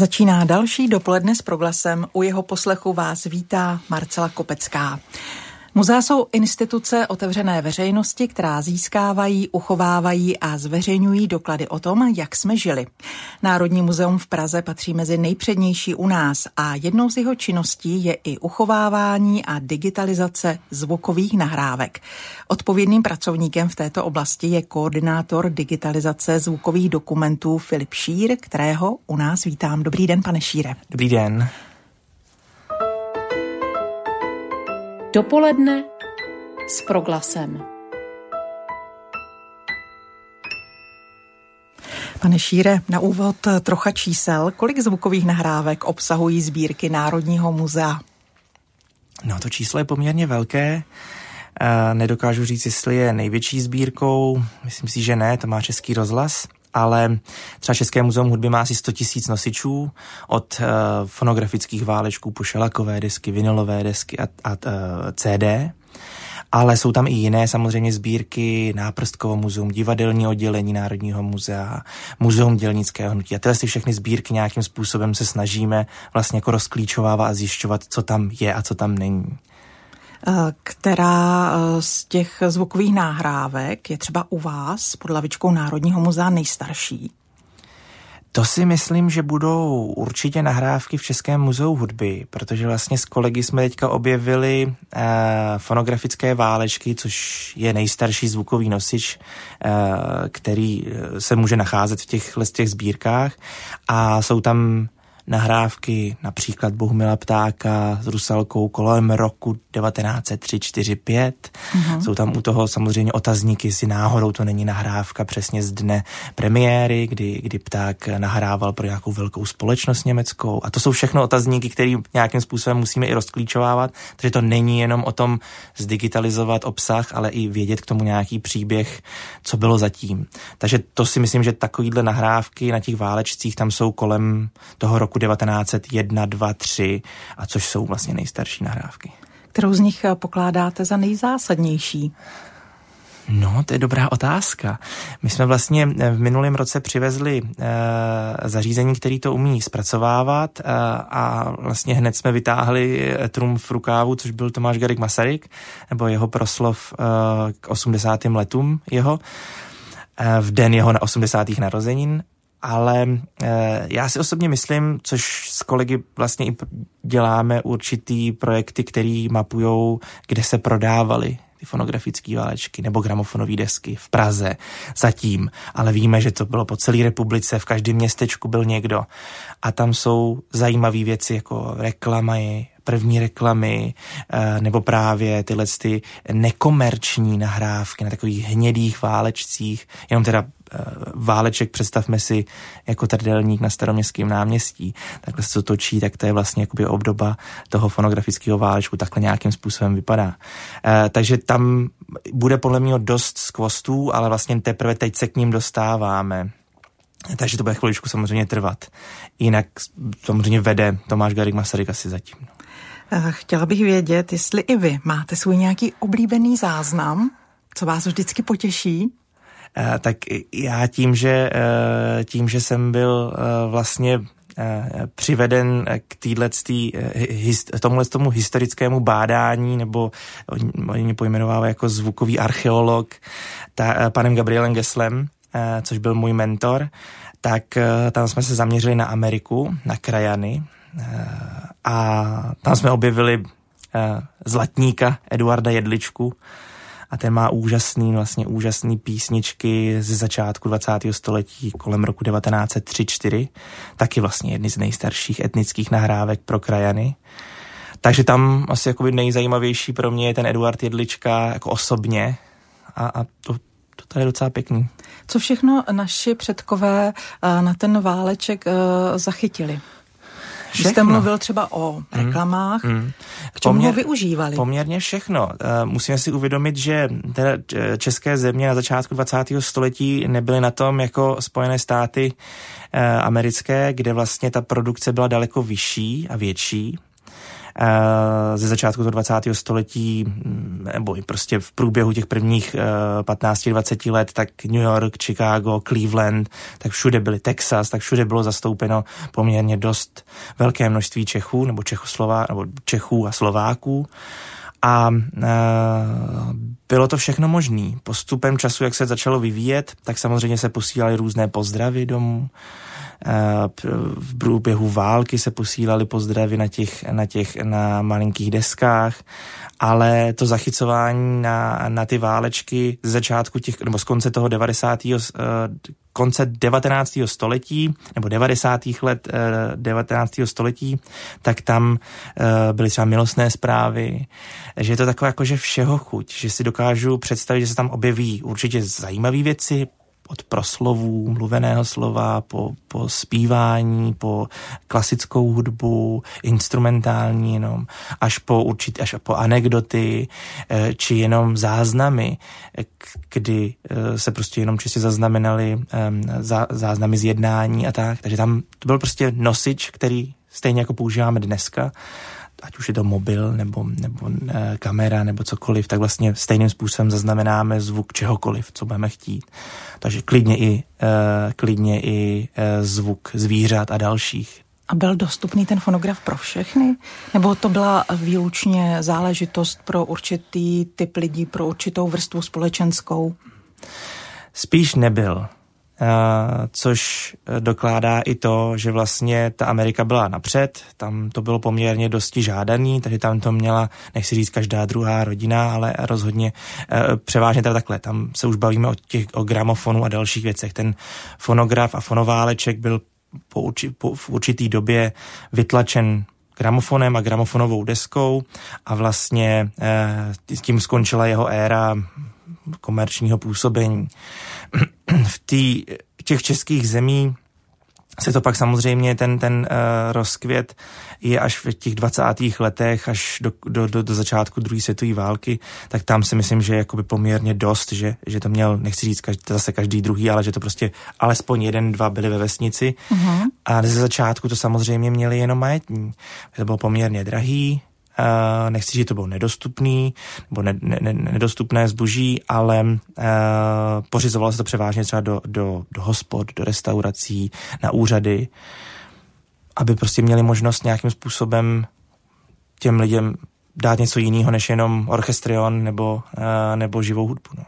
Začíná další dopoledne s proglasem. U jeho poslechu vás vítá Marcela Kopecká. Muzea jsou instituce otevřené veřejnosti, která získávají, uchovávají a zveřejňují doklady o tom, jak jsme žili. Národní muzeum v Praze patří mezi nejpřednější u nás a jednou z jeho činností je i uchovávání a digitalizace zvukových nahrávek. Odpovědným pracovníkem v této oblasti je koordinátor digitalizace zvukových dokumentů Filip Šír, kterého u nás vítám. Dobrý den, pane Šíre. Dobrý den. Dopoledne s proglasem. Pane Šíre, na úvod trocha čísel. Kolik zvukových nahrávek obsahují sbírky Národního muzea? No to číslo je poměrně velké. Nedokážu říct, jestli je největší sbírkou. Myslím si, že ne, to má Český rozhlas ale třeba České muzeum hudby má asi 100 tisíc nosičů od uh, fonografických válečků po šelakové desky, vinylové desky a, a uh, eh, CD. Ale jsou tam i jiné samozřejmě sbírky, Náprstkovo muzeum, divadelní oddělení Národního muzea, muzeum dělnického hnutí. A tyhle si všechny sbírky nějakým způsobem se snažíme vlastně jako rozklíčovávat a zjišťovat, co tam je a co tam není. Eh, která eh, z těch zvukových náhrávek je třeba u vás pod lavičkou Národního muzea nejstarší? To si myslím, že budou určitě nahrávky v Českém muzeu hudby, protože vlastně s kolegy jsme teďka objevili eh, fonografické válečky, což je nejstarší zvukový nosič, eh, který se může nacházet v těch, v těch sbírkách a jsou tam nahrávky například Bohumila Ptáka s Rusalkou kolem roku 1903-45. Mm-hmm. Jsou tam u toho samozřejmě otazníky, jestli náhodou to není nahrávka přesně z dne premiéry, kdy, kdy Pták nahrával pro nějakou velkou společnost německou. A to jsou všechno otazníky, které nějakým způsobem musíme i rozklíčovávat, takže to není jenom o tom zdigitalizovat obsah, ale i vědět k tomu nějaký příběh, co bylo zatím. Takže to si myslím, že takovýhle nahrávky na těch válečcích tam jsou kolem toho roku 1901, 2, 3, a což jsou vlastně nejstarší nahrávky. Kterou z nich pokládáte za nejzásadnější? No, to je dobrá otázka. My jsme vlastně v minulém roce přivezli e, zařízení, který to umí zpracovávat e, a vlastně hned jsme vytáhli trum v rukávu, což byl Tomáš Garik Masaryk, nebo jeho proslov e, k 80. letům jeho, e, v den jeho na 80. narozenin ale e, já si osobně myslím, což s kolegy vlastně i děláme určitý projekty, který mapujou, kde se prodávaly ty fonografické válečky nebo gramofonové desky v Praze zatím, ale víme, že to bylo po celé republice, v každém městečku byl někdo. A tam jsou zajímavé věci jako reklamy, první reklamy, eh, nebo právě tyhle ty nekomerční nahrávky na takových hnědých válečcích, jenom teda eh, váleček, představme si jako trdelník na staroměstském náměstí, takhle se to točí, tak to je vlastně jakoby obdoba toho fonografického válečku, takhle nějakým způsobem vypadá. E, takže tam bude podle mě dost skvostů, ale vlastně teprve teď se k ním dostáváme. Takže to bude chviličku samozřejmě trvat. Jinak samozřejmě vede Tomáš Garik Masaryk asi zatím. No. Eh, chtěla bych vědět, jestli i vy máte svůj nějaký oblíbený záznam, co vás vždycky potěší? Uh, tak já tím, že, uh, tím, že jsem byl vlastně přiveden k týhletý, tomuhle tomu historickému bádání, nebo oni mě pojmenovávají jako zvukový archeolog, ta, panem Gabrielem Geslem, což byl můj mentor, tak tam jsme se zaměřili na Ameriku, na krajany, a tam jsme objevili eh, zlatníka Eduarda Jedličku a ten má úžasný, vlastně úžasný písničky ze začátku 20. století kolem roku 1903-4, taky vlastně jedny z nejstarších etnických nahrávek pro krajany. Takže tam asi jakoby nejzajímavější pro mě je ten Eduard Jedlička jako osobně a, a to, to tady je docela pěkný. Co všechno naši předkové eh, na ten váleček eh, zachytili? Všechno. jste mluvil třeba o hmm. reklamách, mm, mm. k čemu Poměr, ho využívali? Poměrně všechno. Uh, musíme si uvědomit, že teda české země na začátku 20. století nebyly na tom jako Spojené státy uh, americké, kde vlastně ta produkce byla daleko vyšší a větší. Ze začátku toho 20. století, mm, nebo i prostě v průběhu těch prvních 15-20 let, tak New York, Chicago, Cleveland, tak všude byly Texas, tak všude bylo zastoupeno poměrně dost velké množství Čechů, nebo Čechoslová, nebo Čechů a Slováků. A e, bylo to všechno možné. Postupem času, jak se začalo vyvíjet, tak samozřejmě se posílaly různé pozdravy domů. E, v průběhu války se posílali pozdravy na těch, na těch na malinkých deskách, ale to zachycování na, na ty válečky z začátku těch, nebo z konce toho 90 konce 19. století nebo 90. let 19. Eh, století, tak tam eh, byly třeba milostné zprávy, že je to takové jako, že všeho chuť, že si dokážu představit, že se tam objeví určitě zajímavé věci, od proslovů, mluveného slova, po, po zpívání, po klasickou hudbu, instrumentální jenom, až po, určitý, až po anekdoty, eh, či jenom záznamy, kdy eh, se prostě jenom čistě zaznamenaly záznamy z jednání a tak. Takže tam to byl prostě nosič, který stejně jako používáme dneska ať už je to mobil nebo, nebo e, kamera nebo cokoliv, tak vlastně stejným způsobem zaznamenáme zvuk čehokoliv, co budeme chtít. Takže klidně i, e, klidně i e, zvuk zvířat a dalších. A byl dostupný ten fonograf pro všechny? Nebo to byla výlučně záležitost pro určitý typ lidí, pro určitou vrstvu společenskou? Spíš nebyl. Eh, což dokládá i to, že vlastně ta Amerika byla napřed, tam to bylo poměrně dosti žádaný, takže tam to měla, nechci říct každá druhá rodina, ale rozhodně eh, převážně teda takhle, tam se už bavíme o těch o gramofonu a dalších věcech. Ten fonograf a fonováleček byl po, urči, po, v určitý době vytlačen gramofonem a gramofonovou deskou a vlastně eh, tím skončila jeho éra komerčního působení. V tý, těch českých zemí se to pak samozřejmě ten, ten uh, rozkvět je až v těch 20. letech, až do, do, do, do začátku druhé světové války, tak tam si myslím, že je jakoby poměrně dost, že, že to měl, nechci říct každý, zase každý druhý, ale že to prostě alespoň jeden, dva byli ve vesnici. Uh-huh. A ze začátku to samozřejmě měli jenom majetní. To bylo poměrně drahý, nechci, že to bylo nedostupný nebo ne, ne, ne, nedostupné zboží, ale uh, pořizovalo se to převážně třeba do, do, do hospod, do restaurací, na úřady, aby prostě měli možnost nějakým způsobem těm lidem dát něco jiného než jenom orchestrion nebo, uh, nebo živou hudbu. No.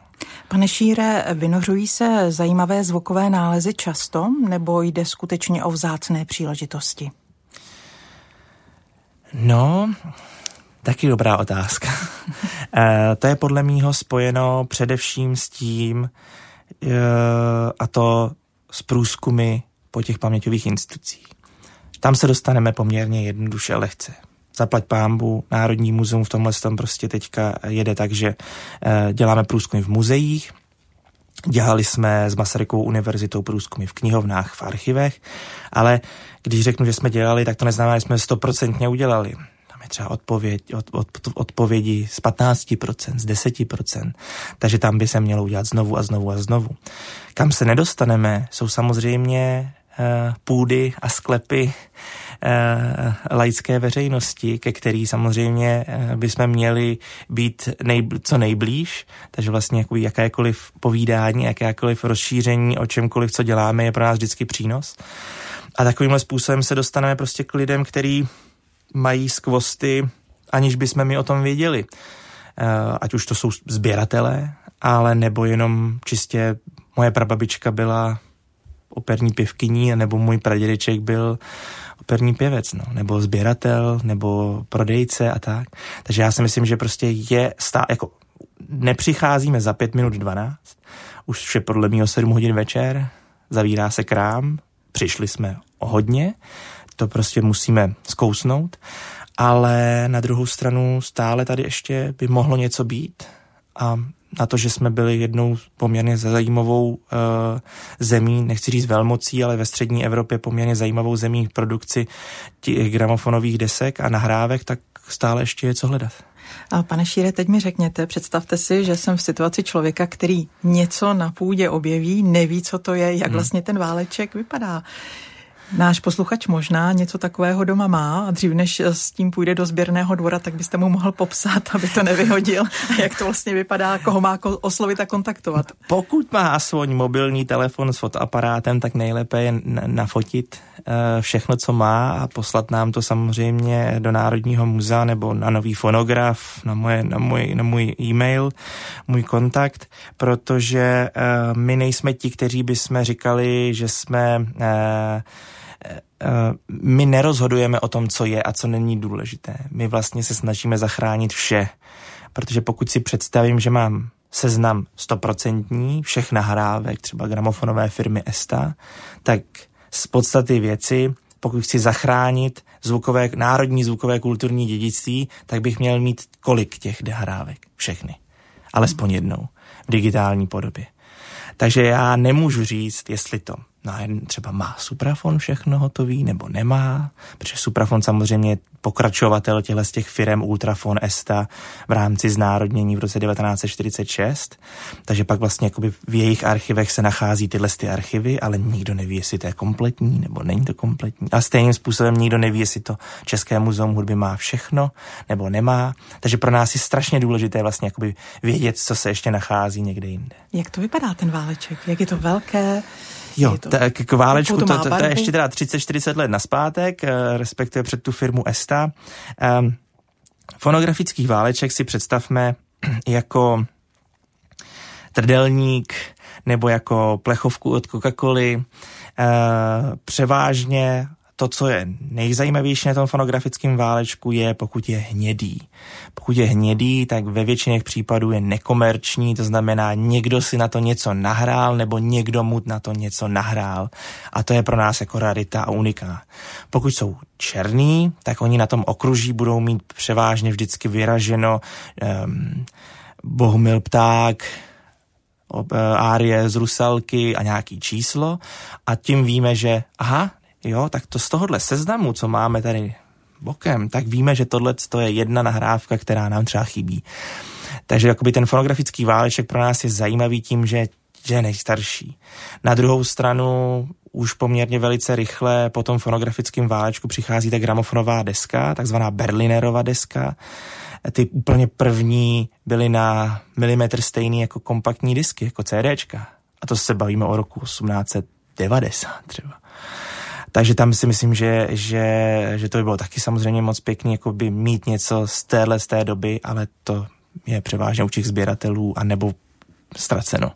Pane Šíre, vynořují se zajímavé zvukové nálezy často, nebo jde skutečně o vzácné příležitosti? No, Taky dobrá otázka. e, to je podle mýho spojeno především s tím, e, a to s průzkumy po těch paměťových institucích. Tam se dostaneme poměrně jednoduše lehce. Zaplať pámbu, Národní muzeum v tomhle tom prostě teďka jede tak, že e, děláme průzkumy v muzeích, Dělali jsme s Masarykovou univerzitou průzkumy v knihovnách, v archivech, ale když řeknu, že jsme dělali, tak to neznamená, že jsme stoprocentně udělali třeba odpověď, od, od, odpovědi z 15%, z 10%, takže tam by se mělo udělat znovu a znovu a znovu. Kam se nedostaneme, jsou samozřejmě uh, půdy a sklepy uh, laické veřejnosti, ke který samozřejmě uh, bychom měli být nej, co nejblíž, takže vlastně jakékoliv povídání, jakékoliv rozšíření o čemkoliv, co děláme, je pro nás vždycky přínos. A takovýmhle způsobem se dostaneme prostě k lidem, který mají skvosty, aniž bychom my o tom věděli. Eh, ať už to jsou sběratelé, ale nebo jenom čistě moje prababička byla operní pěvkyní, nebo můj pradědeček byl operní pěvec, no, nebo sběratel, nebo prodejce a tak. Takže já si myslím, že prostě je stá, jako nepřicházíme za pět minut 12, už je podle mě o 7 hodin večer, zavírá se krám, přišli jsme o hodně, to prostě musíme zkousnout, ale na druhou stranu stále tady ještě by mohlo něco být a na to, že jsme byli jednou poměrně zajímavou uh, zemí, nechci říct velmocí, ale ve střední Evropě poměrně zajímavou zemí k produkci těch gramofonových desek a nahrávek, tak stále ještě je co hledat. A pane Šíre, teď mi řekněte, představte si, že jsem v situaci člověka, který něco na půdě objeví, neví, co to je, jak hmm. vlastně ten váleček vypadá. Náš posluchač možná něco takového doma má a dřív než s tím půjde do sběrného dvora, tak byste mu mohl popsat, aby to nevyhodil, jak to vlastně vypadá, koho má oslovit a kontaktovat. Pokud má aspoň mobilní telefon s fotoaparátem, tak nejlépe je nafotit eh, všechno, co má a poslat nám to samozřejmě do Národního muzea nebo na nový fonograf, na, moje, na, můj, na můj e-mail, můj kontakt, protože uh, my nejsme ti, kteří bychom říkali, že jsme uh, my nerozhodujeme o tom, co je a co není důležité. My vlastně se snažíme zachránit vše. Protože pokud si představím, že mám seznam stoprocentní všech nahrávek, třeba gramofonové firmy ESTA, tak z podstaty věci, pokud chci zachránit zvukové, národní zvukové kulturní dědictví, tak bych měl mít kolik těch nahrávek? Všechny. Alespoň jednou. V digitální podobě. Takže já nemůžu říct, jestli to no, třeba má Suprafon všechno hotový, nebo nemá, protože Suprafon samozřejmě je pokračovatel těchto z těch firm Ultrafon Esta v rámci znárodnění v roce 1946, takže pak vlastně jakoby v jejich archivech se nachází tyhle ty archivy, ale nikdo neví, jestli to je kompletní nebo není to kompletní. A stejným způsobem nikdo neví, jestli to České muzeum hudby má všechno nebo nemá. Takže pro nás je strašně důležité vlastně jakoby vědět, co se ještě nachází někde jinde. Jak to vypadá ten váleček? Jak je to velké? Jo, tak k válečku, to, to, to, to je ještě teda 30-40 let naspátek, eh, respektive před tu firmu Esta. Um, fonografický váleček si představme jako trdelník nebo jako plechovku od Coca-Coly. Uh, převážně to, co je nejzajímavější na tom fonografickém válečku, je, pokud je hnědý. Pokud je hnědý, tak ve většině případů je nekomerční, to znamená, někdo si na to něco nahrál, nebo někdo mu na to něco nahrál. A to je pro nás jako rarita a uniká. Pokud jsou černý, tak oni na tom okruží budou mít převážně vždycky vyraženo um, Bohumil pták, eh, árie z Rusalky a nějaký číslo a tím víme, že aha, jo, tak to z tohohle seznamu, co máme tady bokem, tak víme, že tohle je jedna nahrávka, která nám třeba chybí. Takže jakoby ten fonografický váleček pro nás je zajímavý tím, že, že je nejstarší. Na druhou stranu už poměrně velice rychle po tom fonografickém válečku přichází ta gramofonová deska, takzvaná Berlinerova deska. Ty úplně první byly na milimetr stejný jako kompaktní disky, jako CDčka. A to se bavíme o roku 1890 třeba. Takže tam si myslím, že, že, že to by bylo taky samozřejmě moc pěkný, jako by mít něco z téhle z té doby, ale to je převážně u těch sběratelů a nebo ztraceno.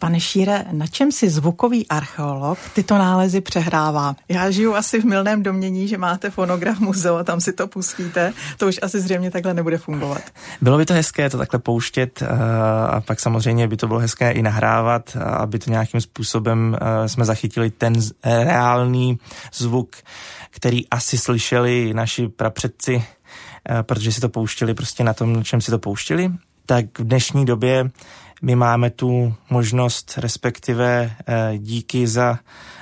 Pane Šíre, na čem si zvukový archeolog tyto nálezy přehrává? Já žiju asi v milném domění, že máte fonograf muzeu a tam si to pustíte. To už asi zřejmě takhle nebude fungovat. Bylo by to hezké to takhle pouštět eh, a pak samozřejmě by to bylo hezké i nahrávat, aby to nějakým způsobem eh, jsme zachytili ten reálný zvuk, který asi slyšeli naši prapředci, eh, protože si to pouštěli prostě na tom, na čem si to pouštěli. Tak v dnešní době my máme tu možnost, respektive eh, díky za,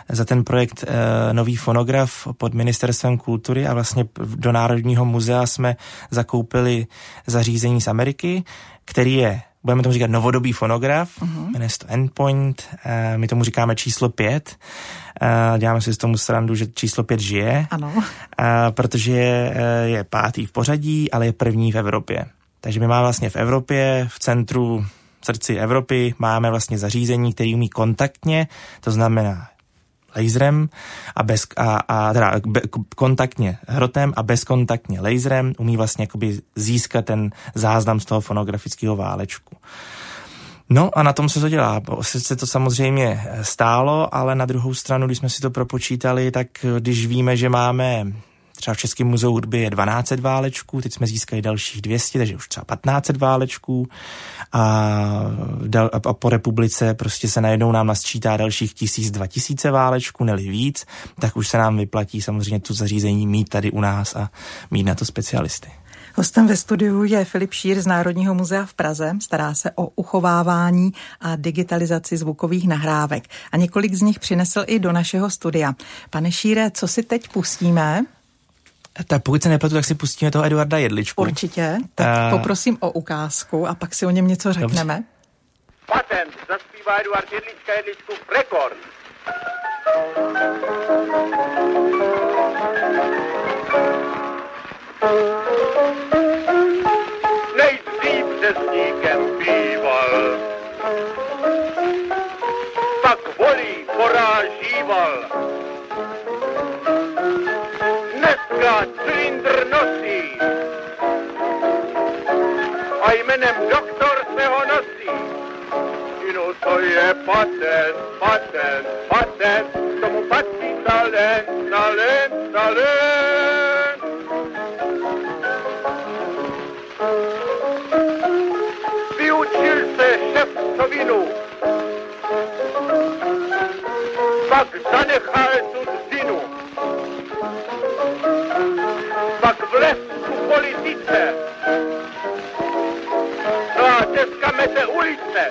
za ten projekt eh, Nový fonograf pod Ministerstvem kultury a vlastně do Národního muzea jsme zakoupili zařízení z Ameriky, který je budeme tomu říkat novodobý fonograf, uh-huh. jmenuje se to Endpoint, eh, my tomu říkáme číslo pět, děláme si z tomu srandu, že číslo pět žije, ano. protože je, je pátý v pořadí, ale je první v Evropě. Takže my máme vlastně v Evropě, v centru srdci Evropy máme vlastně zařízení, který umí kontaktně, to znamená laserem a, bez, a, a teda be, kontaktně hrotem a bezkontaktně laserem umí vlastně jakoby získat ten záznam z toho fonografického válečku. No a na tom se to dělá. Sice to samozřejmě stálo, ale na druhou stranu, když jsme si to propočítali, tak když víme, že máme Třeba v Českém muzeu hudby je 12 válečků, teď jsme získali dalších 200, takže už třeba 15 válečků a, a po republice prostě se najednou nám nasčítá dalších 1000, 2000 válečků, neli víc, tak už se nám vyplatí samozřejmě tu zařízení mít tady u nás a mít na to specialisty. Hostem ve studiu je Filip Šír z Národního muzea v Praze. Stará se o uchovávání a digitalizaci zvukových nahrávek. A několik z nich přinesl i do našeho studia. Pane Šíre, co si teď pustíme? Tak pokud se nepletu, tak si pustíme toho Eduarda Jedličku. Určitě. Tak uh, poprosím o ukázku a pak si o něm něco řekneme. Patent zaspívá Eduard Jedlička Jedličku rekord. Dneska cylindr nosí a jménem doktor se ho nosí. No to je patent, patent, patent, tomu patří talent, talent, talent. Vyučil se šefcovinu, pak zanechal tu u politice, no a dneska mete ulice.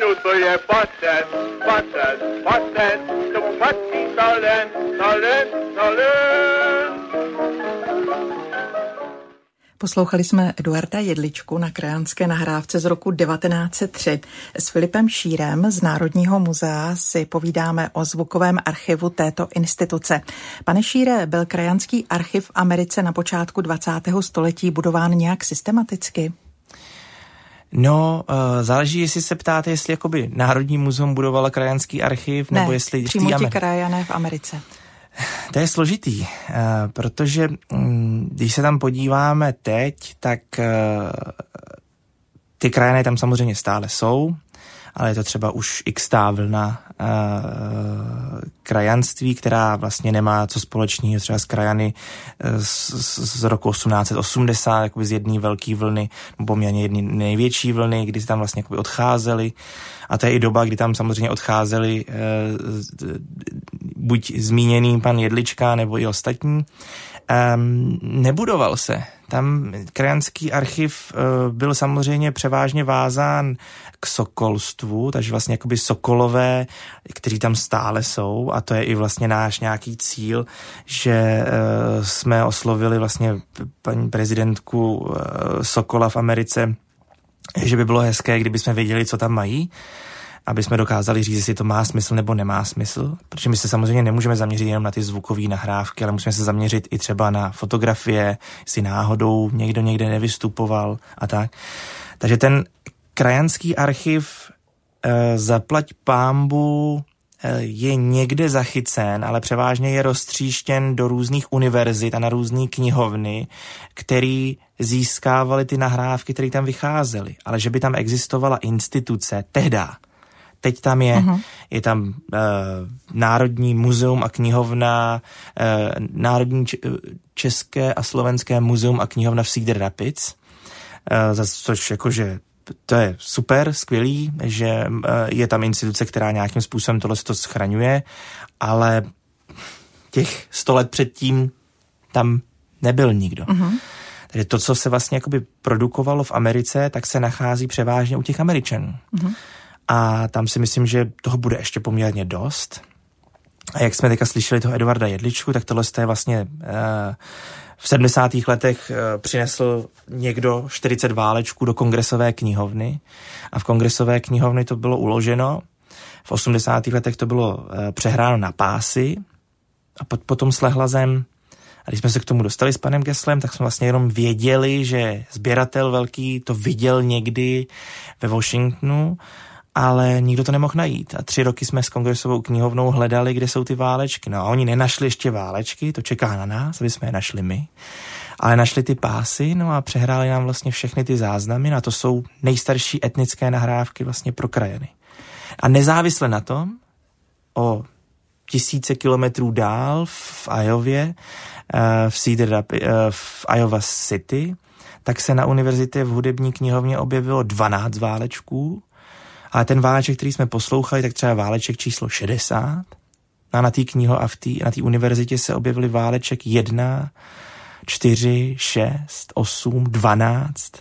No to je patent, patent, patent, k tomu patří talent, talent, talent. Poslouchali jsme Eduarda Jedličku na krajánské nahrávce z roku 1903. S Filipem Šírem z Národního muzea si povídáme o zvukovém archivu této instituce. Pane Šíre, byl krajanský archiv v Americe na počátku 20. století budován nějak systematicky? No, uh, záleží, jestli se ptáte, jestli jakoby Národní muzeum budovala krajanský archiv, ne, nebo jestli... přímo ti Amer... krajané v Americe. To je složitý, uh, protože um, když se tam podíváme teď, tak uh, ty krajané tam samozřejmě stále jsou, ale je to třeba už x vlna uh, krajanství, která vlastně nemá co společného třeba s krajany z, z roku 1880, jakoby z jedné velké vlny, nebo poměrně jedné největší vlny, kdy tam vlastně odcházeli. A to je i doba, kdy tam samozřejmě odcházeli buď zmíněný pan Jedlička, nebo i ostatní. Um, nebudoval se. Tam krajanský archiv uh, byl samozřejmě převážně vázán k sokolstvu, takže vlastně jakoby sokolové, kteří tam stále jsou a to je i vlastně náš nějaký cíl, že uh, jsme oslovili vlastně paní prezidentku uh, Sokola v Americe, že by bylo hezké, kdyby jsme věděli, co tam mají aby jsme dokázali říct, jestli to má smysl nebo nemá smysl, protože my se samozřejmě nemůžeme zaměřit jenom na ty zvukové nahrávky, ale musíme se zaměřit i třeba na fotografie, jestli náhodou někdo někde nevystupoval a tak. Takže ten krajanský archiv e, zaplať pámbu e, je někde zachycen, ale převážně je roztříštěn do různých univerzit a na různé knihovny, který získávali ty nahrávky, které tam vycházely. Ale že by tam existovala instituce, tehda, teď tam je. Uh-huh. Je tam uh, Národní muzeum a knihovna, uh, Národní české a slovenské muzeum a knihovna v Cedar Rapids, uh, za což jakože to je super, skvělý, že uh, je tam instituce, která nějakým způsobem tohle to schraňuje, ale těch sto let předtím tam nebyl nikdo. Uh-huh. Takže to, co se vlastně jakoby produkovalo v Americe, tak se nachází převážně u těch Američanů. Uh-huh a tam si myslím, že toho bude ještě poměrně dost. A jak jsme teďka slyšeli toho Eduarda Jedličku, tak tohle je vlastně uh, v 70. letech uh, přinesl někdo 40 válečků do kongresové knihovny a v kongresové knihovny to bylo uloženo. V 80. letech to bylo uh, přehráno na pásy a pot, potom slehla zem. A když jsme se k tomu dostali s panem Geslem, tak jsme vlastně jenom věděli, že sběratel velký to viděl někdy ve Washingtonu ale nikdo to nemohl najít. A tři roky jsme s kongresovou knihovnou hledali, kde jsou ty válečky. No a oni nenašli ještě válečky, to čeká na nás, aby jsme je našli my. Ale našli ty pásy, no a přehráli nám vlastně všechny ty záznamy, a to jsou nejstarší etnické nahrávky vlastně pro krajany. A nezávisle na tom, o tisíce kilometrů dál v Iově, eh, v Cedar eh, v Iowa City, tak se na univerzitě v hudební knihovně objevilo 12 válečků ale ten váleček, který jsme poslouchali, tak třeba váleček číslo 60. A na té kniho a v tý, na té univerzitě se objevily váleček 1, 4, 6, 8, 12.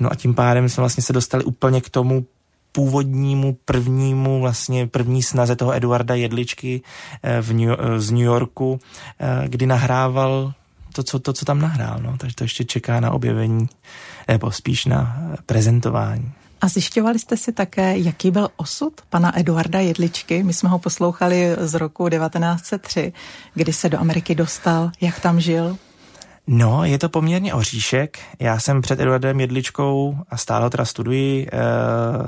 No a tím pádem jsme vlastně se dostali úplně k tomu původnímu prvnímu, vlastně první snaze toho Eduarda Jedličky eh, v New, eh, z New Yorku, eh, kdy nahrával to, co, to, co tam nahrál. No. Takže to ještě čeká na objevení, nebo spíš na prezentování. A zjišťovali jste si také, jaký byl osud pana Eduarda Jedličky? My jsme ho poslouchali z roku 1903, kdy se do Ameriky dostal, jak tam žil. No, je to poměrně oříšek. Já jsem před Eduardem Jedličkou a stále teda studuji, uh,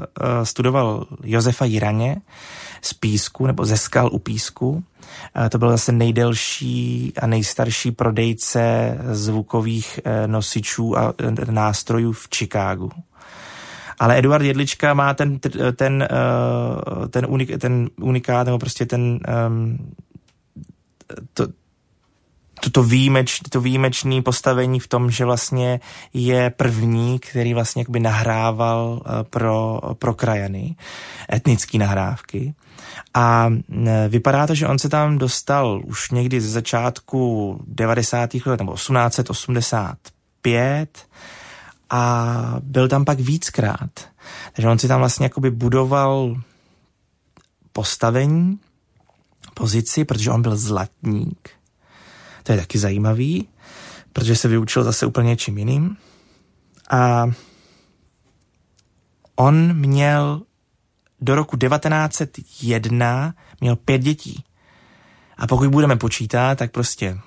uh, studoval Josefa Jiraně z Písku, nebo ze skal u Písku. Uh, to byl zase nejdelší a nejstarší prodejce zvukových nosičů a nástrojů v Chicagu. Ale Eduard Jedlička má ten, ten, ten, unik, ten unikát, nebo prostě ten, um, to, to výjimeč, to výjimečné postavení v tom, že vlastně je první, který vlastně jakoby nahrával eh, pro, pro krajany, etnické nahrávky. A eh, vypadá to, že on se tam dostal už někdy ze začátku 90. let nebo 1885 a byl tam pak víckrát. Takže on si tam vlastně jakoby budoval postavení, pozici, protože on byl zlatník to je taky zajímavý, protože se vyučil zase úplně něčím jiným. A on měl do roku 1901 měl pět dětí. A pokud budeme počítat, tak prostě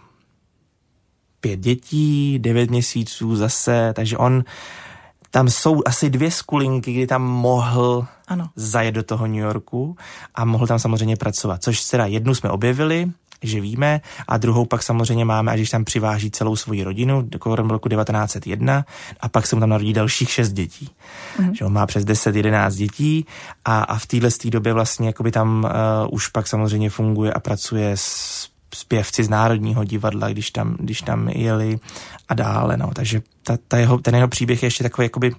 pět dětí, devět měsíců zase, takže on, tam jsou asi dvě skulinky, kdy tam mohl ano. zajet do toho New Yorku a mohl tam samozřejmě pracovat, což teda jednu jsme objevili, že víme, a druhou pak samozřejmě máme, až když tam přiváží celou svoji rodinu, do roku 1901, a pak se mu tam narodí dalších šest dětí. Mm. Že on má přes 10-11 dětí a, a v téhle době vlastně jakoby tam uh, už pak samozřejmě funguje a pracuje s zpěvci z Národního divadla, když tam, když tam jeli a dále. No. Takže ta, ta jeho, ten jeho příběh je ještě takový jakoby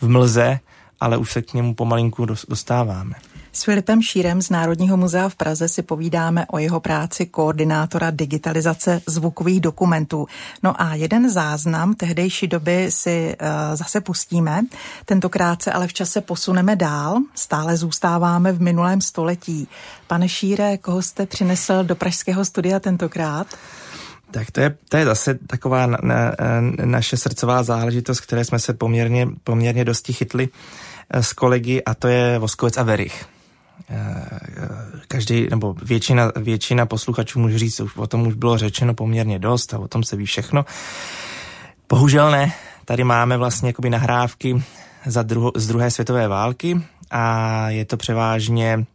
v mlze, ale už se k němu pomalinku dostáváme. S Filipem Šírem z Národního muzea v Praze si povídáme o jeho práci koordinátora digitalizace zvukových dokumentů. No a jeden záznam tehdejší doby si uh, zase pustíme. Tentokrát se ale v čase posuneme dál. Stále zůstáváme v minulém století. Pane Šíre, koho jste přinesl do pražského studia tentokrát? Tak to je, to je zase taková na, na, naše srdcová záležitost, které jsme se poměrně, poměrně dosti chytli eh, s kolegy a to je Voskovec a Verich. Eh, každý, nebo většina, většina posluchačů může říct, o tom už bylo řečeno poměrně dost a o tom se ví všechno. Bohužel ne, tady máme vlastně jakoby nahrávky za druho, z druhé světové války a je to převážně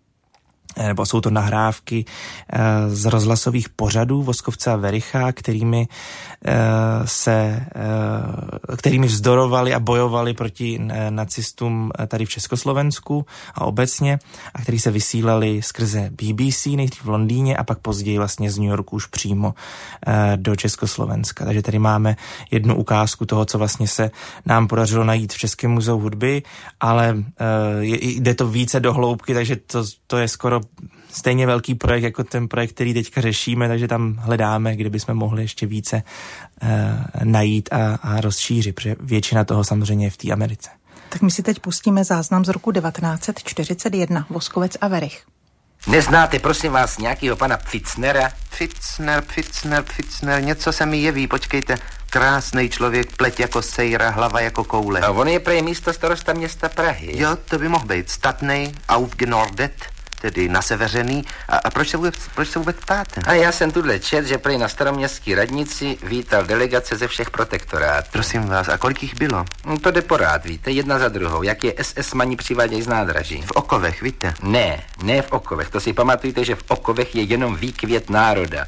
nebo jsou to nahrávky eh, z rozhlasových pořadů Voskovce a Vericha, kterými eh, se, kterými vzdorovali a bojovali proti nacistům tady v Československu a obecně a který se vysílali skrze BBC nejdřív v Londýně a pak později vlastně z New Yorku už přímo do Československa. Takže tady máme jednu ukázku toho, co vlastně se nám podařilo najít v Českém muzeu hudby, ale jde to více do hloubky, takže to, to je skoro stejně velký projekt jako ten projekt, který teďka řešíme, takže tam hledáme, kde bychom mohli ještě více uh, najít a, a rozšířit, protože většina toho samozřejmě je v té Americe. Tak my si teď pustíme záznam z roku 1941, Voskovec a Verich. Neznáte, prosím vás, nějakého pana Pficnera? Pfitzner, Pfitzner, Pfitzner, něco se mi jeví, počkejte. Krásný člověk, pleť jako sejra, hlava jako koule. A on je prej místo starosta města Prahy. Jo, to by mohl být. Statnej, aufgenordet tedy naseveřený. A, a proč, se vůbec, proč se vůbec ptáte? A já jsem tuhle čet, že prý na staroměstské radnici vítal delegace ze všech protektorátů. Prosím vás, a kolik jich bylo? No, to jde porád, víte, jedna za druhou. Jak je SS maní přivádějí z nádraží? V Okovech, víte? Ne, ne v Okovech. To si pamatujte, že v Okovech je jenom výkvět národa.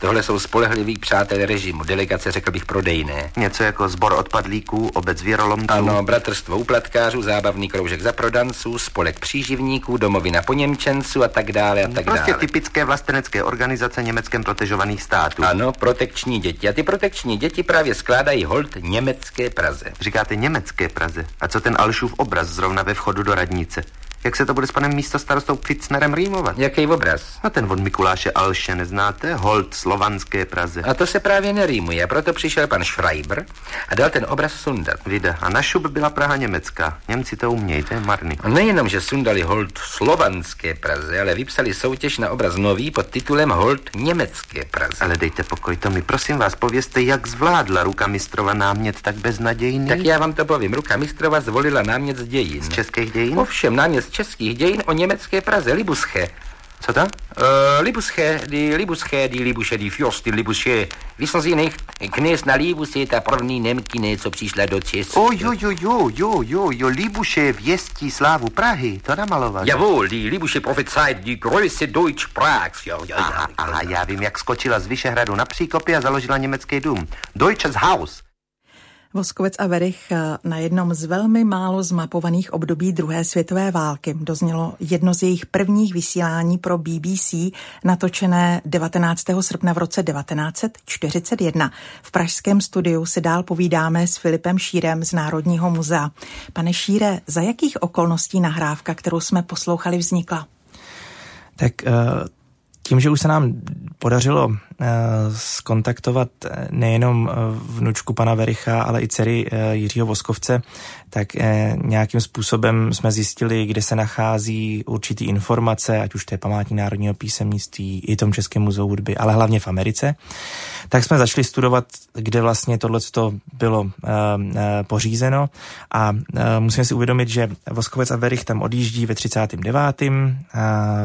Tohle jsou spolehliví přátelé režimu, delegace řekl bych prodejné. Něco jako zbor odpadlíků, obec věrolomců. Ano, bratrstvo uplatkářů, zábavný kroužek za prodanců, spolek příživníků, domovina poněmčenců a tak dále a tak prostě dále. Prostě typické vlastenecké organizace německém protežovaných států. Ano, protekční děti. A ty protekční děti právě skládají hold německé Praze. Říkáte německé Praze. A co ten Alšův obraz zrovna ve vchodu do radnice? Jak se to bude s panem místostarostou Pfitznerem rýmovat? Jaký obraz? A ten od Mikuláše Alše neznáte? Hold slovanské Praze. A to se právě nerýmuje, proto přišel pan Schreiber a dal ten obraz sundat. Vida. A na šup byla Praha německá. Němci to umějí, to je marný. A nejenom, že sundali hold slovanské Praze, ale vypsali soutěž na obraz nový pod titulem Hold německé Praze. Ale dejte pokoj, to mi prosím vás povězte, jak zvládla ruka mistrova námět tak beznadějný? Tak já vám to povím. Ruka mistrova zvolila námět z dějin. Z českých dějin? Ovšem, námět z českých dějin o německé Praze, Libusche. Co tam? Uh, Libusche, die Libusche, die Libusche, Fürstin Libusche. Wissen Sie nicht, kněz na Libus je ta první Nemkyně, co přišla do Česka. O jo, jo, jo, jo, jo, jo, Libuše věstí slávu Prahy, to namaloval. Jawohl, die Libusche prophezeit die Größe Deutsch Prags. Ja, ja, Aha, aha, já vím, jak skočila z Vyšehradu na příkopy a založila německý dům. Deutsches Haus. Voskovec a Verich eh, na jednom z velmi málo zmapovaných období druhé světové války doznělo jedno z jejich prvních vysílání pro BBC, natočené 19. srpna v roce 1941. V pražském studiu si dál povídáme s Filipem Šírem z Národního muzea. Pane Šíre, za jakých okolností nahrávka, kterou jsme poslouchali, vznikla? Tak eh, tím, že už se nám podařilo skontaktovat eh, nejenom vnučku pana Vericha, ale i dcery Jiřího Voskovce, tak nějakým způsobem jsme zjistili, kde se nachází určitý informace, ať už to je památní národního písemnictví, i tom Českém muzeu hudby, ale hlavně v Americe. Tak jsme začali studovat, kde vlastně tohle bylo pořízeno a musíme si uvědomit, že Voskovec a Verich tam odjíždí ve 39. Uh,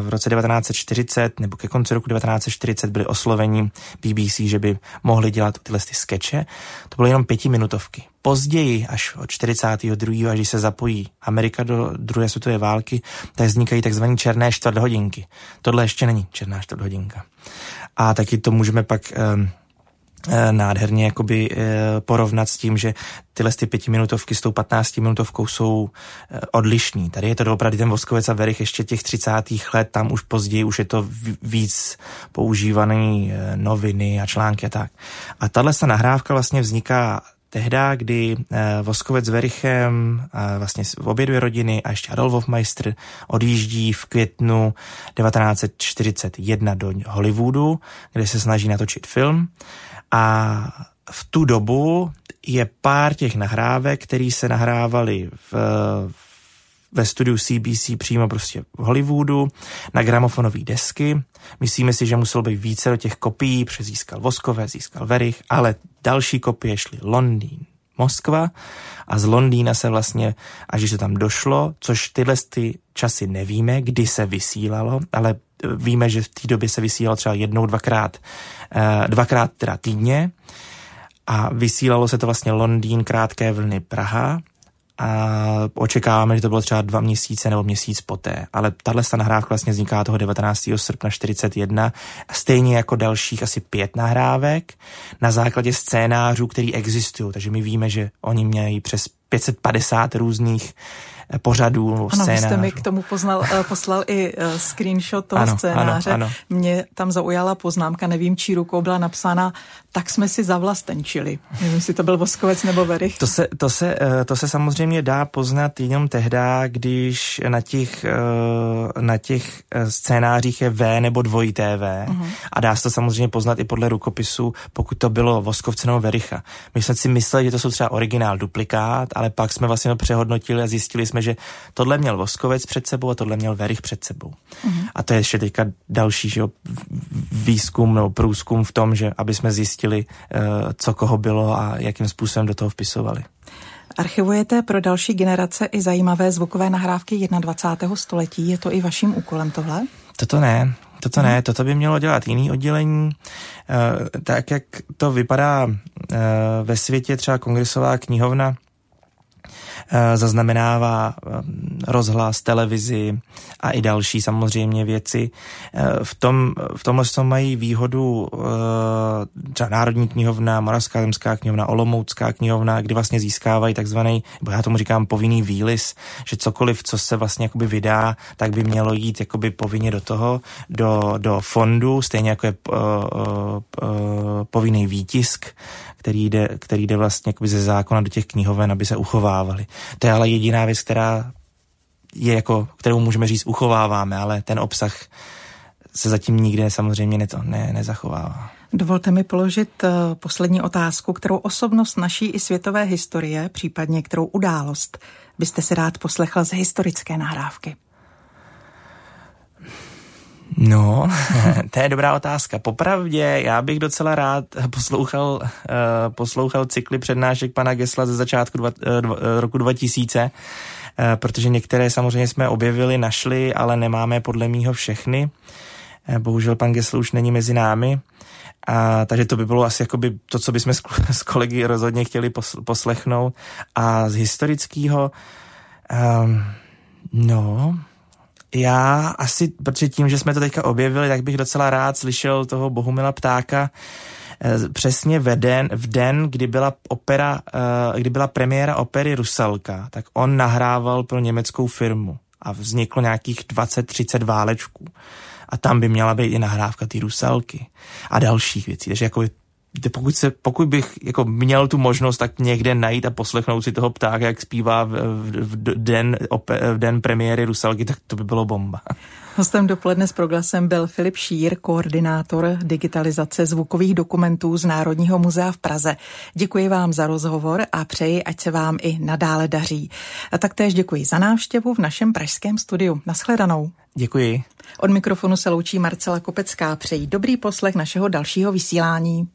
v roce 1940 nebo ke konci roku 1940 byli osloveni BBC, že by mohli dělat tyhle ty skeče. To bylo jenom pětiminutovky. Později, až od 42. až když se zapojí Amerika do druhé světové války, tak vznikají takzvané černé čtvrthodinky. Tohle ještě není černá čtvrthodinka. A taky to můžeme pak um, nádherně jakoby porovnat s tím, že tyhle ty pětiminutovky s tou patnáctiminutovkou jsou odlišný. Tady je to opravdu ten Voskovec a Verich ještě těch 30. let, tam už později už je to víc používaný noviny a články a tak. A tahle nahrávka vlastně vzniká tehda, kdy Voskovec s Verichem, vlastně obě dvě rodiny a ještě Adolf Hofmeister odjíždí v květnu 1941 do Hollywoodu, kde se snaží natočit film. A v tu dobu je pár těch nahrávek, které se nahrávaly v, ve studiu CBC přímo prostě v Hollywoodu na gramofonové desky. Myslíme si, že muselo být více do těch kopií, protože získal Voskové, získal Verich, ale další kopie šly Londýn, Moskva a z Londýna se vlastně, až když to tam došlo, což tyhle ty časy nevíme, kdy se vysílalo, ale víme, že v té době se vysílalo třeba jednou, dvakrát, dvakrát teda týdně a vysílalo se to vlastně Londýn, krátké vlny Praha a očekáváme, že to bylo třeba dva měsíce nebo měsíc poté. Ale tahle nahrávka vlastně vzniká toho 19. srpna 41, stejně jako dalších asi pět nahrávek na základě scénářů, který existují. Takže my víme, že oni měli přes 550 různých pořadů, ano, scénářů. jste mi k tomu poznal, poslal i screenshot toho ano, scénáře. Ano, ano. Mě tam zaujala poznámka, nevím, čí rukou byla napsána, tak jsme si zavlastenčili. Nevím, jestli to byl Voskovec nebo Verich. To se, to, se, to se samozřejmě dá poznat jenom tehda, když na těch, na těch scénářích je V nebo dvojí TV uh-huh. a dá se to samozřejmě poznat i podle rukopisu, pokud to bylo Voskovce nebo Vericha. My jsme si mysleli, že to jsou třeba originál, duplikát, ale pak jsme vlastně to přehodnotili a zjistili jsme, že tohle měl Voskovec před sebou a tohle měl Verich před sebou. Uh-huh. A to je ještě teďka další že jo, výzkum nebo průzkum v tom, že aby jsme zjistili, co koho bylo a jakým způsobem do toho vpisovali. Archivujete pro další generace i zajímavé zvukové nahrávky 21. století. Je to i vaším úkolem tohle? Toto ne. Toto ne, toto by mělo dělat jiný oddělení. Tak, jak to vypadá ve světě, třeba kongresová knihovna zaznamenává rozhlas, televizi a i další samozřejmě věci. V, tom, v tomhle tom mají výhodu třeba Národní knihovna, Moravská zemská knihovna, Olomoucká knihovna, kdy vlastně získávají takzvaný, nebo já tomu říkám povinný výlis, že cokoliv, co se vlastně jakoby vydá, tak by mělo jít jakoby povinně do toho, do, do fondu, stejně jako je uh, uh, povinný výtisk, který jde, který jde vlastně ze zákona do těch knihoven, aby se uchovávaly. To je ale jediná věc, která je jako, kterou můžeme říct, uchováváme, ale ten obsah se zatím nikde samozřejmě ne, to, ne, nezachovává. Dovolte mi položit eh, poslední otázku, kterou osobnost naší i světové historie, případně kterou událost, byste si rád poslechla z historické nahrávky. No, to je dobrá otázka. Popravdě, já bych docela rád poslouchal, uh, poslouchal cykly přednášek pana Gesla ze začátku dva, uh, roku 2000, uh, protože některé samozřejmě jsme objevili, našli, ale nemáme podle mýho všechny. Uh, bohužel pan Gesl už není mezi námi. A, takže to by bylo asi jakoby to, co bychom s, s kolegy rozhodně chtěli poslechnout. A z historického, um, no, já asi, protože tím, že jsme to teďka objevili, tak bych docela rád slyšel toho Bohumila Ptáka eh, přesně v den, v den, kdy byla opera, eh, kdy byla premiéra opery Rusalka, tak on nahrával pro německou firmu a vzniklo nějakých 20-30 válečků. A tam by měla být i nahrávka ty Rusalky a dalších věcí. Takže jako pokud, se, pokud bych jako měl tu možnost tak někde najít a poslechnout si toho ptáka, jak zpívá v, v, v, den, v den premiéry Rusalky, tak to by bylo bomba. Hostem dopoledne s proglasem byl Filip Šír, koordinátor digitalizace zvukových dokumentů z Národního muzea v Praze. Děkuji vám za rozhovor a přeji, ať se vám i nadále daří. A taktéž děkuji za návštěvu v našem pražském studiu. Naschledanou. Děkuji. Od mikrofonu se loučí Marcela Kopecká. Přeji dobrý poslech našeho dalšího vysílání.